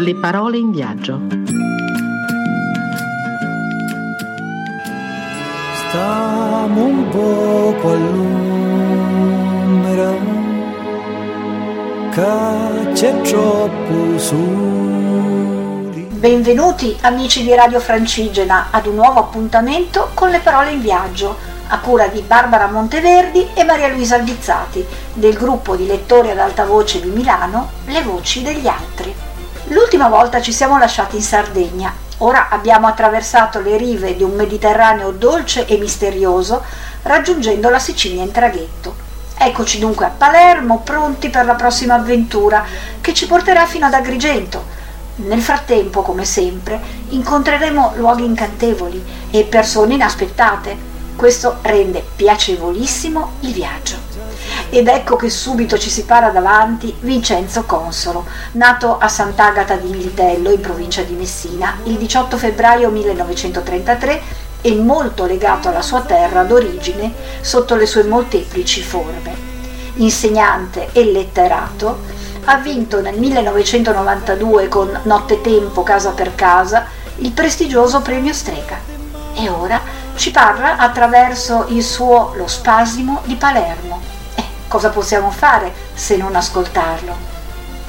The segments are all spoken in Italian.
Le parole in viaggio. Stiamo un poco all'ombra, che c'è troppo soli. Benvenuti amici di Radio Francigena ad un nuovo appuntamento con le parole in viaggio a cura di Barbara Monteverdi e Maria Luisa Albizzati del gruppo di lettori ad alta voce di Milano Le voci degli altri. L'ultima volta ci siamo lasciati in Sardegna, ora abbiamo attraversato le rive di un Mediterraneo dolce e misterioso raggiungendo la Sicilia in traghetto. Eccoci dunque a Palermo, pronti per la prossima avventura che ci porterà fino ad Agrigento. Nel frattempo, come sempre, incontreremo luoghi incantevoli e persone inaspettate. Questo rende piacevolissimo il viaggio. Ed ecco che subito ci si para davanti Vincenzo Consolo, nato a Sant'Agata di Militello, in provincia di Messina, il 18 febbraio 1933 e molto legato alla sua terra d'origine sotto le sue molteplici forme. Insegnante e letterato, ha vinto nel 1992 con Nottetempo Casa per Casa il prestigioso premio Strega e ora ci parla attraverso il suo Lo spasimo di Palermo. Eh, cosa possiamo fare se non ascoltarlo?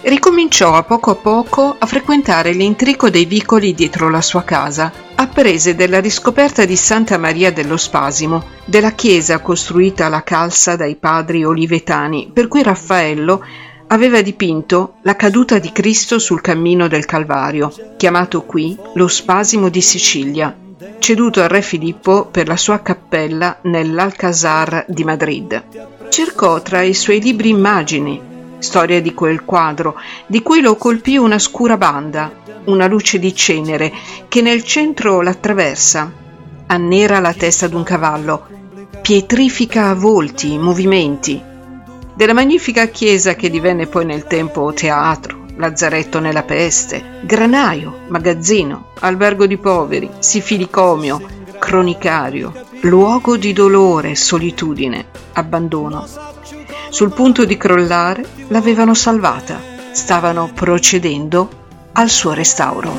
Ricominciò a poco a poco a frequentare l'intrico dei vicoli dietro la sua casa, apprese della riscoperta di Santa Maria dello Spasimo, della chiesa costruita alla calza dai padri olivetani, per cui Raffaello aveva dipinto la caduta di Cristo sul cammino del Calvario, chiamato qui lo Spasimo di Sicilia, ceduto al re Filippo per la sua cappella nell'Alcazar di Madrid. Cercò tra i suoi libri immagini, storia di quel quadro, di cui lo colpì una scura banda, una luce di cenere che nel centro l'attraversa, annera la testa d'un cavallo, pietrifica volti, movimenti, della magnifica chiesa che divenne poi nel tempo teatro, lazzaretto nella peste, granaio, magazzino, albergo di poveri, sifilicomio, cronicario, luogo di dolore, solitudine, abbandono. Sul punto di crollare l'avevano salvata, stavano procedendo al suo restauro.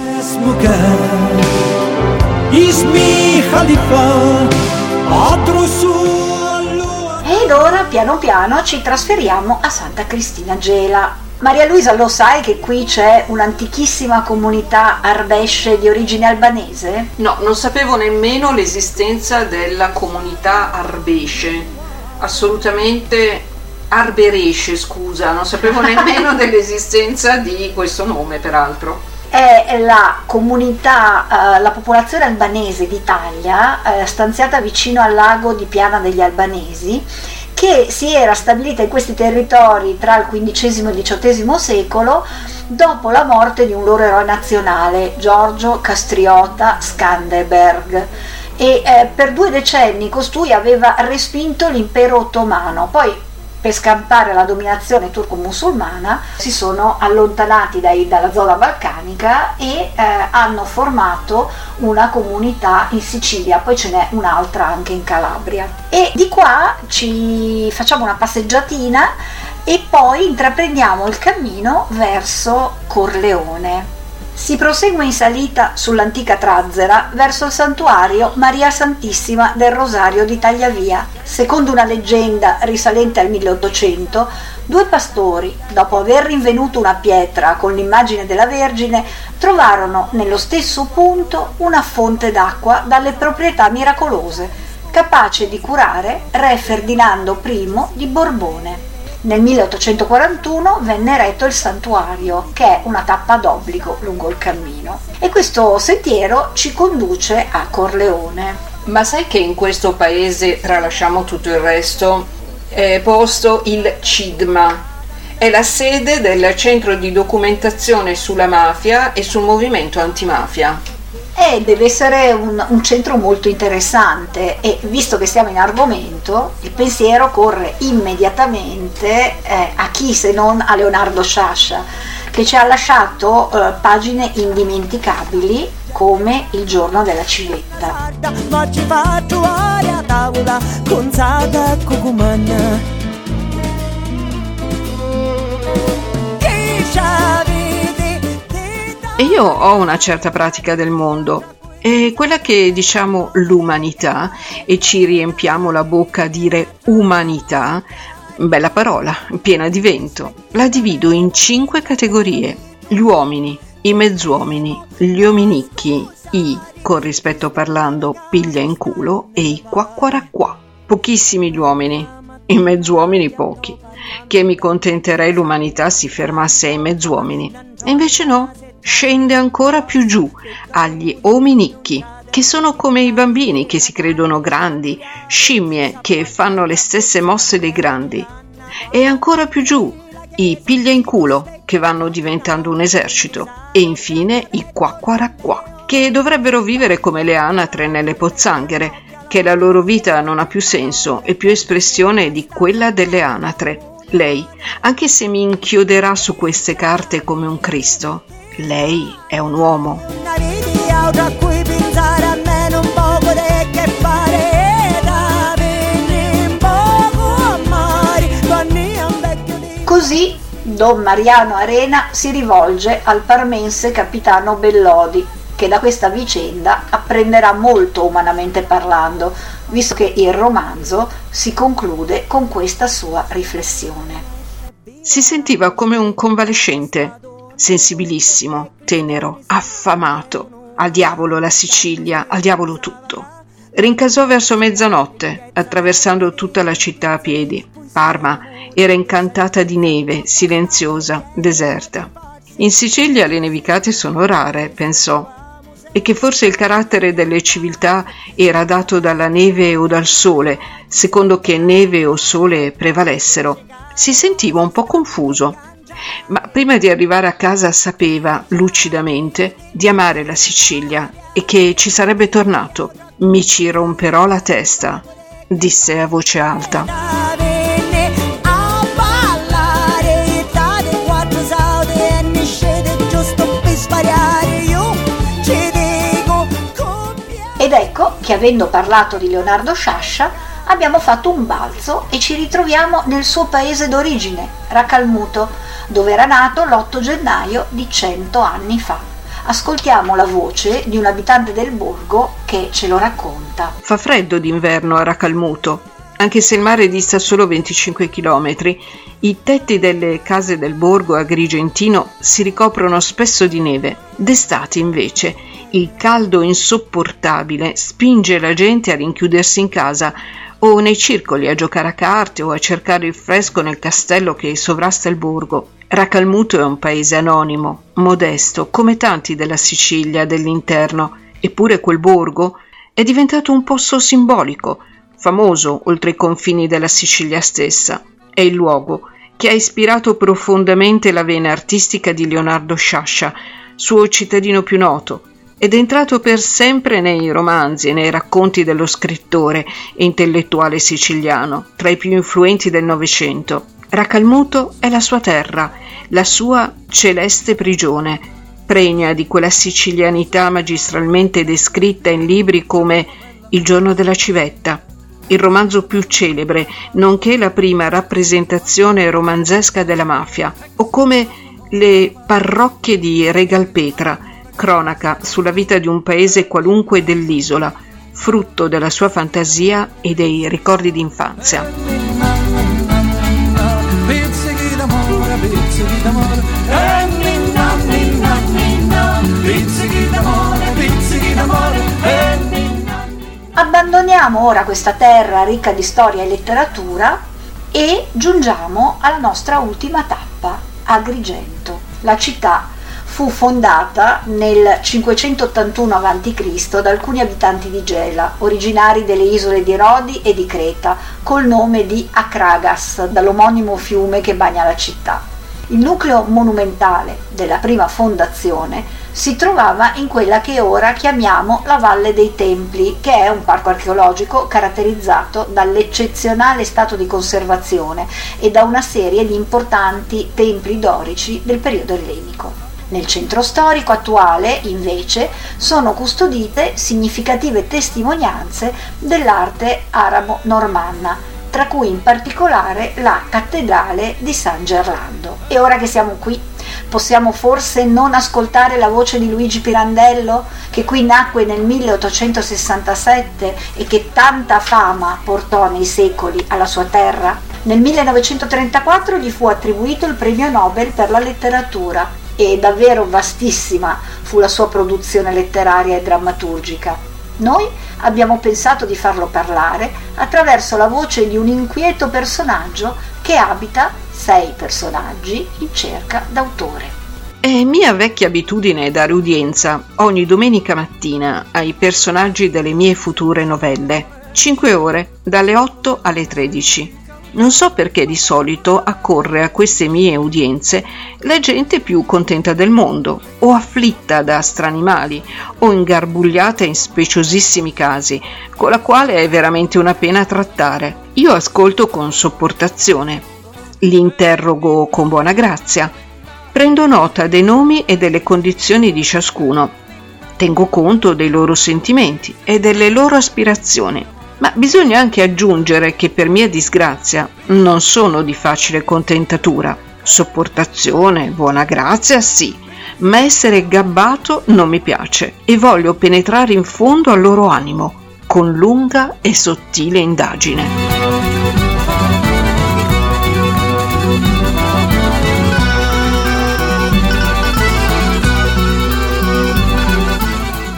Ed ora piano piano ci trasferiamo a Santa Cristina Gela, Maria Luisa, lo sai che qui c'è un'antichissima comunità arbesce di origine albanese? No, non sapevo nemmeno l'esistenza della comunità arbesce. Assolutamente arberesce, scusa, non sapevo nemmeno dell'esistenza di questo nome, peraltro è la comunità, eh, la popolazione albanese d'Italia, eh, stanziata vicino al lago di Piana degli Albanesi, che si era stabilita in questi territori tra il XV e il XVIII secolo dopo la morte di un loro eroe nazionale, Giorgio Castriota Skanderberg. E eh, per due decenni costui aveva respinto l'impero ottomano, poi per scampare la dominazione turco-musulmana si sono allontanati dai, dalla zona balcanica e eh, hanno formato una comunità in Sicilia, poi ce n'è un'altra anche in Calabria. E di qua ci facciamo una passeggiatina e poi intraprendiamo il cammino verso Corleone. Si prosegue in salita sull'antica Trazzera verso il santuario Maria Santissima del Rosario di Tagliavia. Secondo una leggenda risalente al 1800, due pastori, dopo aver rinvenuto una pietra con l'immagine della Vergine, trovarono nello stesso punto una fonte d'acqua dalle proprietà miracolose, capace di curare re Ferdinando I di Borbone. Nel 1841 venne eretto il santuario, che è una tappa d'obbligo lungo il cammino. E questo sentiero ci conduce a Corleone. Ma sai che in questo paese, tralasciamo tutto il resto, è posto il CIDMA, è la sede del centro di documentazione sulla mafia e sul movimento antimafia. Eh, deve essere un, un, centro molto interessante e visto che siamo in argomento, il pensiero corre immediatamente eh, a chi se non a Leonardo Sciascia, che ci ha lasciato eh, pagine indimenticabili come Il giorno della civetta. Io ho una certa pratica del mondo e quella che diciamo l'umanità e ci riempiamo la bocca a dire umanità, bella parola, piena di vento, la divido in cinque categorie. Gli uomini, i mezzuomini, gli ominicchi, i, con rispetto parlando, piglia in culo e i quacquaracqua. Pochissimi gli uomini, i mezzuomini pochi, che mi contenterei l'umanità si fermasse ai mezzuomini. E invece no, scende ancora più giù, agli ominicchi, che sono come i bambini che si credono grandi, scimmie che fanno le stesse mosse dei grandi. E ancora più giù, i piglia in culo, che vanno diventando un esercito. E infine i quacquaracqua, che dovrebbero vivere come le anatre nelle pozzanghere, che la loro vita non ha più senso e più espressione di quella delle anatre. Lei, anche se mi inchioderà su queste carte come un Cristo, lei è un uomo. Così Don Mariano Arena si rivolge al parmense capitano Bellodi, che da questa vicenda apprenderà molto umanamente parlando, visto che il romanzo si conclude con questa sua riflessione. Si sentiva come un convalescente, sensibilissimo, tenero, affamato. Al diavolo la Sicilia, al diavolo tutto. Rincasò verso mezzanotte, attraversando tutta la città a piedi. Parma era incantata di neve, silenziosa, deserta. In Sicilia le nevicate sono rare, pensò, e che forse il carattere delle civiltà era dato dalla neve o dal sole, secondo che neve o sole prevalessero. Si sentiva un po' confuso, ma prima di arrivare a casa sapeva lucidamente di amare la Sicilia e che ci sarebbe tornato. Mi ci romperò la testa, disse a voce alta. Che avendo parlato di Leonardo Sciascia abbiamo fatto un balzo e ci ritroviamo nel suo paese d'origine, Racalmuto, dove era nato l'8 gennaio di cento anni fa. Ascoltiamo la voce di un abitante del borgo che ce lo racconta. Fa freddo d'inverno a Racalmuto. Anche se il mare dista solo 25 km, i tetti delle case del borgo agrigentino si ricoprono spesso di neve. D'estate, invece, il caldo insopportabile spinge la gente a rinchiudersi in casa o nei circoli a giocare a carte o a cercare il fresco nel castello che sovrasta il borgo. Racalmuto è un paese anonimo, modesto, come tanti della Sicilia dell'interno, eppure quel borgo è diventato un posto simbolico, famoso oltre i confini della Sicilia stessa. È il luogo che ha ispirato profondamente la vena artistica di Leonardo Sciascia, suo cittadino più noto, ed è entrato per sempre nei romanzi e nei racconti dello scrittore e intellettuale siciliano, tra i più influenti del Novecento. Racalmuto è la sua terra, la sua celeste prigione, pregna di quella sicilianità magistralmente descritta in libri come Il giorno della civetta, il romanzo più celebre, nonché la prima rappresentazione romanzesca della mafia, o come Le parrocchie di Regalpetra, cronaca sulla vita di un paese qualunque dell'isola, frutto della sua fantasia e dei ricordi d'infanzia. Abbandoniamo ora questa terra ricca di storia e letteratura e giungiamo alla nostra ultima tappa, Agrigento, la città fu fondata nel 581 a.C. da alcuni abitanti di Gela, originari delle isole di Rodi e di Creta, col nome di Acragas, dall'omonimo fiume che bagna la città. Il nucleo monumentale della prima fondazione si trovava in quella che ora chiamiamo la Valle dei Templi, che è un parco archeologico caratterizzato dall'eccezionale stato di conservazione e da una serie di importanti templi dorici del periodo ellenico. Nel centro storico attuale, invece, sono custodite significative testimonianze dell'arte arabo-normanna, tra cui in particolare la cattedrale di San Gerlando. E ora che siamo qui, possiamo forse non ascoltare la voce di Luigi Pirandello, che qui nacque nel 1867 e che tanta fama portò nei secoli alla sua terra? Nel 1934 gli fu attribuito il premio Nobel per la letteratura e davvero vastissima fu la sua produzione letteraria e drammaturgica. Noi abbiamo pensato di farlo parlare attraverso la voce di un inquieto personaggio che abita sei personaggi in cerca d'autore. È mia vecchia abitudine dare udienza ogni domenica mattina ai personaggi delle mie future novelle, 5 ore, dalle 8 alle 13. Non so perché di solito accorre a queste mie udienze la gente più contenta del mondo, o afflitta da stranimali, o ingarbugliata in speciosissimi casi, con la quale è veramente una pena trattare. Io ascolto con sopportazione, li interrogo con buona grazia, prendo nota dei nomi e delle condizioni di ciascuno, tengo conto dei loro sentimenti e delle loro aspirazioni ma bisogna anche aggiungere che per mia disgrazia non sono di facile contentatura. Sopportazione, buona grazia, sì, ma essere gabbato non mi piace e voglio penetrare in fondo al loro animo con lunga e sottile indagine.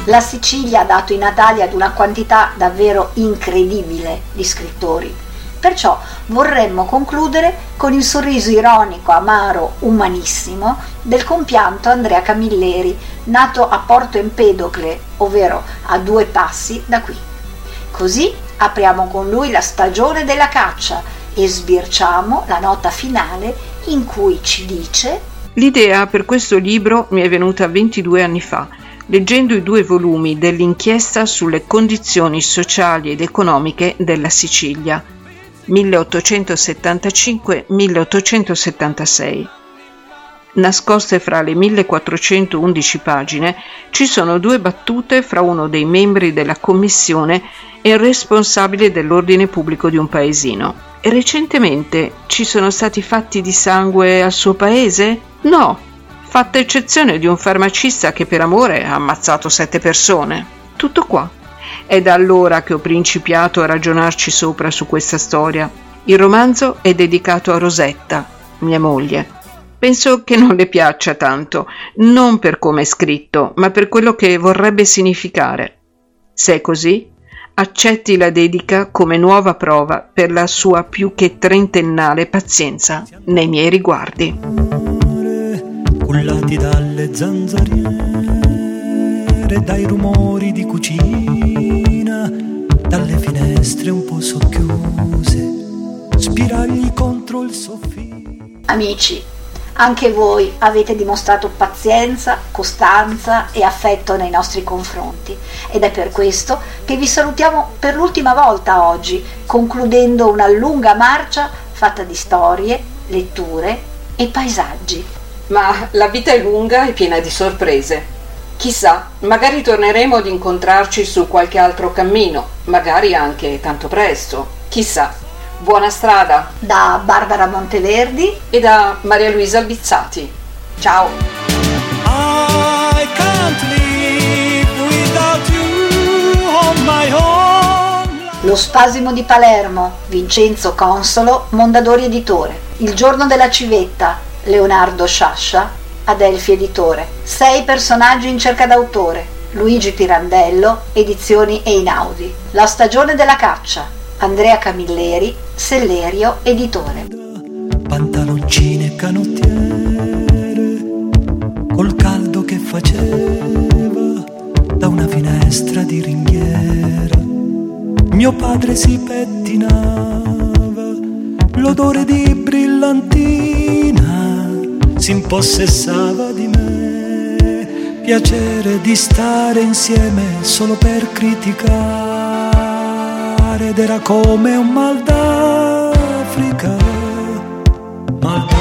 La Sicilia ha dato i natali ad una quantità davvero incredibile di scrittori. Perciò vorremmo concludere con il sorriso ironico, amaro, umanissimo del compianto Andrea Camilleri, nato a Porto Empedocle, ovvero a due passi da qui. Così apriamo con lui la stagione della caccia e sbirciamo la nota finale in cui ci dice L'idea per questo libro mi è venuta 22 anni fa leggendo i due volumi dell'inchiesta sulle condizioni sociali ed economiche della Sicilia 1875-1876. Nascoste fra le 1411 pagine ci sono due battute fra uno dei membri della commissione e il responsabile dell'ordine pubblico di un paesino. Recentemente ci sono stati fatti di sangue al suo paese? No, fatta eccezione di un farmacista che per amore ha ammazzato sette persone. Tutto qua. È da allora che ho principiato a ragionarci sopra su questa storia. Il romanzo è dedicato a Rosetta, mia moglie. Penso che non le piaccia tanto, non per come è scritto, ma per quello che vorrebbe significare. Se è così, accetti la dedica come nuova prova per la sua più che trentennale pazienza nei miei riguardi cullati dalle zanzariere, dai rumori di cucina, dalle finestre un po' socchiuse, spiragli contro il soffitto. Amici, anche voi avete dimostrato pazienza, costanza e affetto nei nostri confronti ed è per questo che vi salutiamo per l'ultima volta oggi, concludendo una lunga marcia fatta di storie, letture e paesaggi ma la vita è lunga e piena di sorprese. Chissà, magari torneremo ad incontrarci su qualche altro cammino, magari anche tanto presto. Chissà. Buona strada. Da Barbara Monteverdi e da Maria Luisa Albizzati. Ciao. I can't live without you on my own. Lo spasimo di Palermo, Vincenzo Consolo, Mondadori Editore. Il giorno della civetta, Leonardo Sciascia, Adelphi Editore. Sei personaggi in cerca d'autore. Luigi Pirandello, Edizioni Einaudi. La stagione della caccia. Andrea Camilleri, Sellerio Editore. Pantaloncine e canottiere, col caldo che faceva da una finestra di ringhiera. Mio padre si pettinava, l'odore di brillantina si impossessava di me. Piacere di stare insieme solo per criticare ed era come un mal d'Africa. Mal d'Africa.